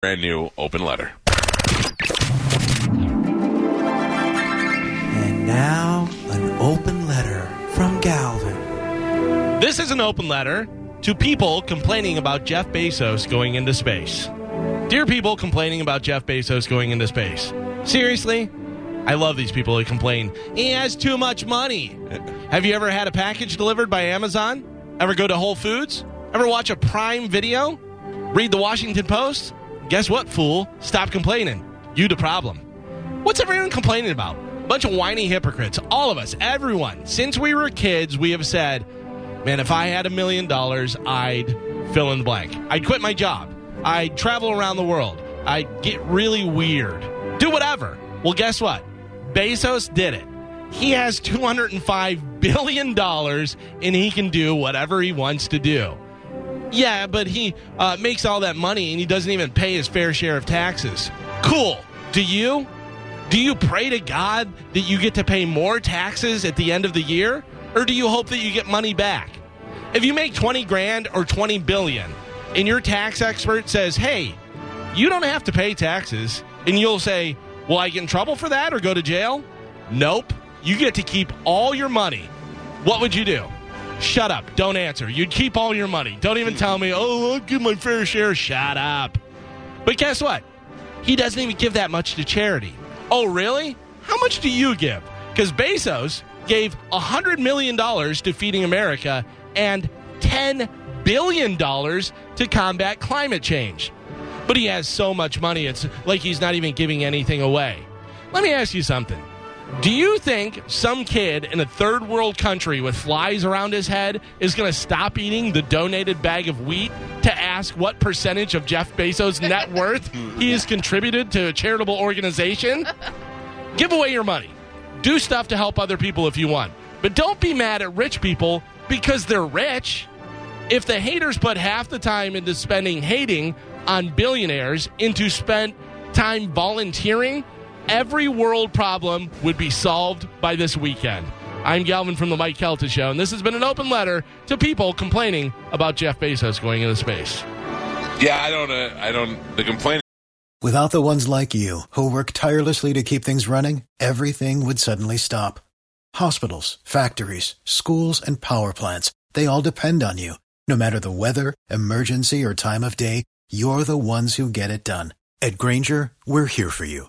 Brand new open letter. And now, an open letter from Galvin. This is an open letter to people complaining about Jeff Bezos going into space. Dear people complaining about Jeff Bezos going into space. Seriously? I love these people who complain. He has too much money. Have you ever had a package delivered by Amazon? Ever go to Whole Foods? Ever watch a Prime video? Read the Washington Post? Guess what, fool? Stop complaining. You the problem. What's everyone complaining about? A bunch of whiny hypocrites. All of us, everyone. Since we were kids, we have said, man, if I had a million dollars, I'd fill in the blank. I'd quit my job. I'd travel around the world. I'd get really weird. Do whatever. Well, guess what? Bezos did it. He has $205 billion and he can do whatever he wants to do. Yeah, but he uh, makes all that money and he doesn't even pay his fair share of taxes. Cool. Do you? Do you pray to God that you get to pay more taxes at the end of the year? Or do you hope that you get money back? If you make 20 grand or 20 billion and your tax expert says, hey, you don't have to pay taxes, and you'll say, will I get in trouble for that or go to jail? Nope. You get to keep all your money. What would you do? Shut up. Don't answer. You'd keep all your money. Don't even tell me, oh, I'll give my fair share. Shut up. But guess what? He doesn't even give that much to charity. Oh, really? How much do you give? Because Bezos gave $100 million to Feeding America and $10 billion to combat climate change. But he has so much money, it's like he's not even giving anything away. Let me ask you something. Do you think some kid in a third world country with flies around his head is going to stop eating the donated bag of wheat to ask what percentage of Jeff Bezos' net worth he has contributed to a charitable organization? Give away your money. Do stuff to help other people if you want. But don't be mad at rich people because they're rich. If the haters put half the time into spending hating on billionaires into spent time volunteering, every world problem would be solved by this weekend. I'm Galvin from the Mike Calta Show, and this has been an open letter to people complaining about Jeff Bezos going into space. Yeah, I don't. Uh, I don't. The complaint. Without the ones like you, who work tirelessly to keep things running, everything would suddenly stop. Hospitals, factories, schools, and power plants, they all depend on you. No matter the weather, emergency, or time of day, you're the ones who get it done. At Grainger, we're here for you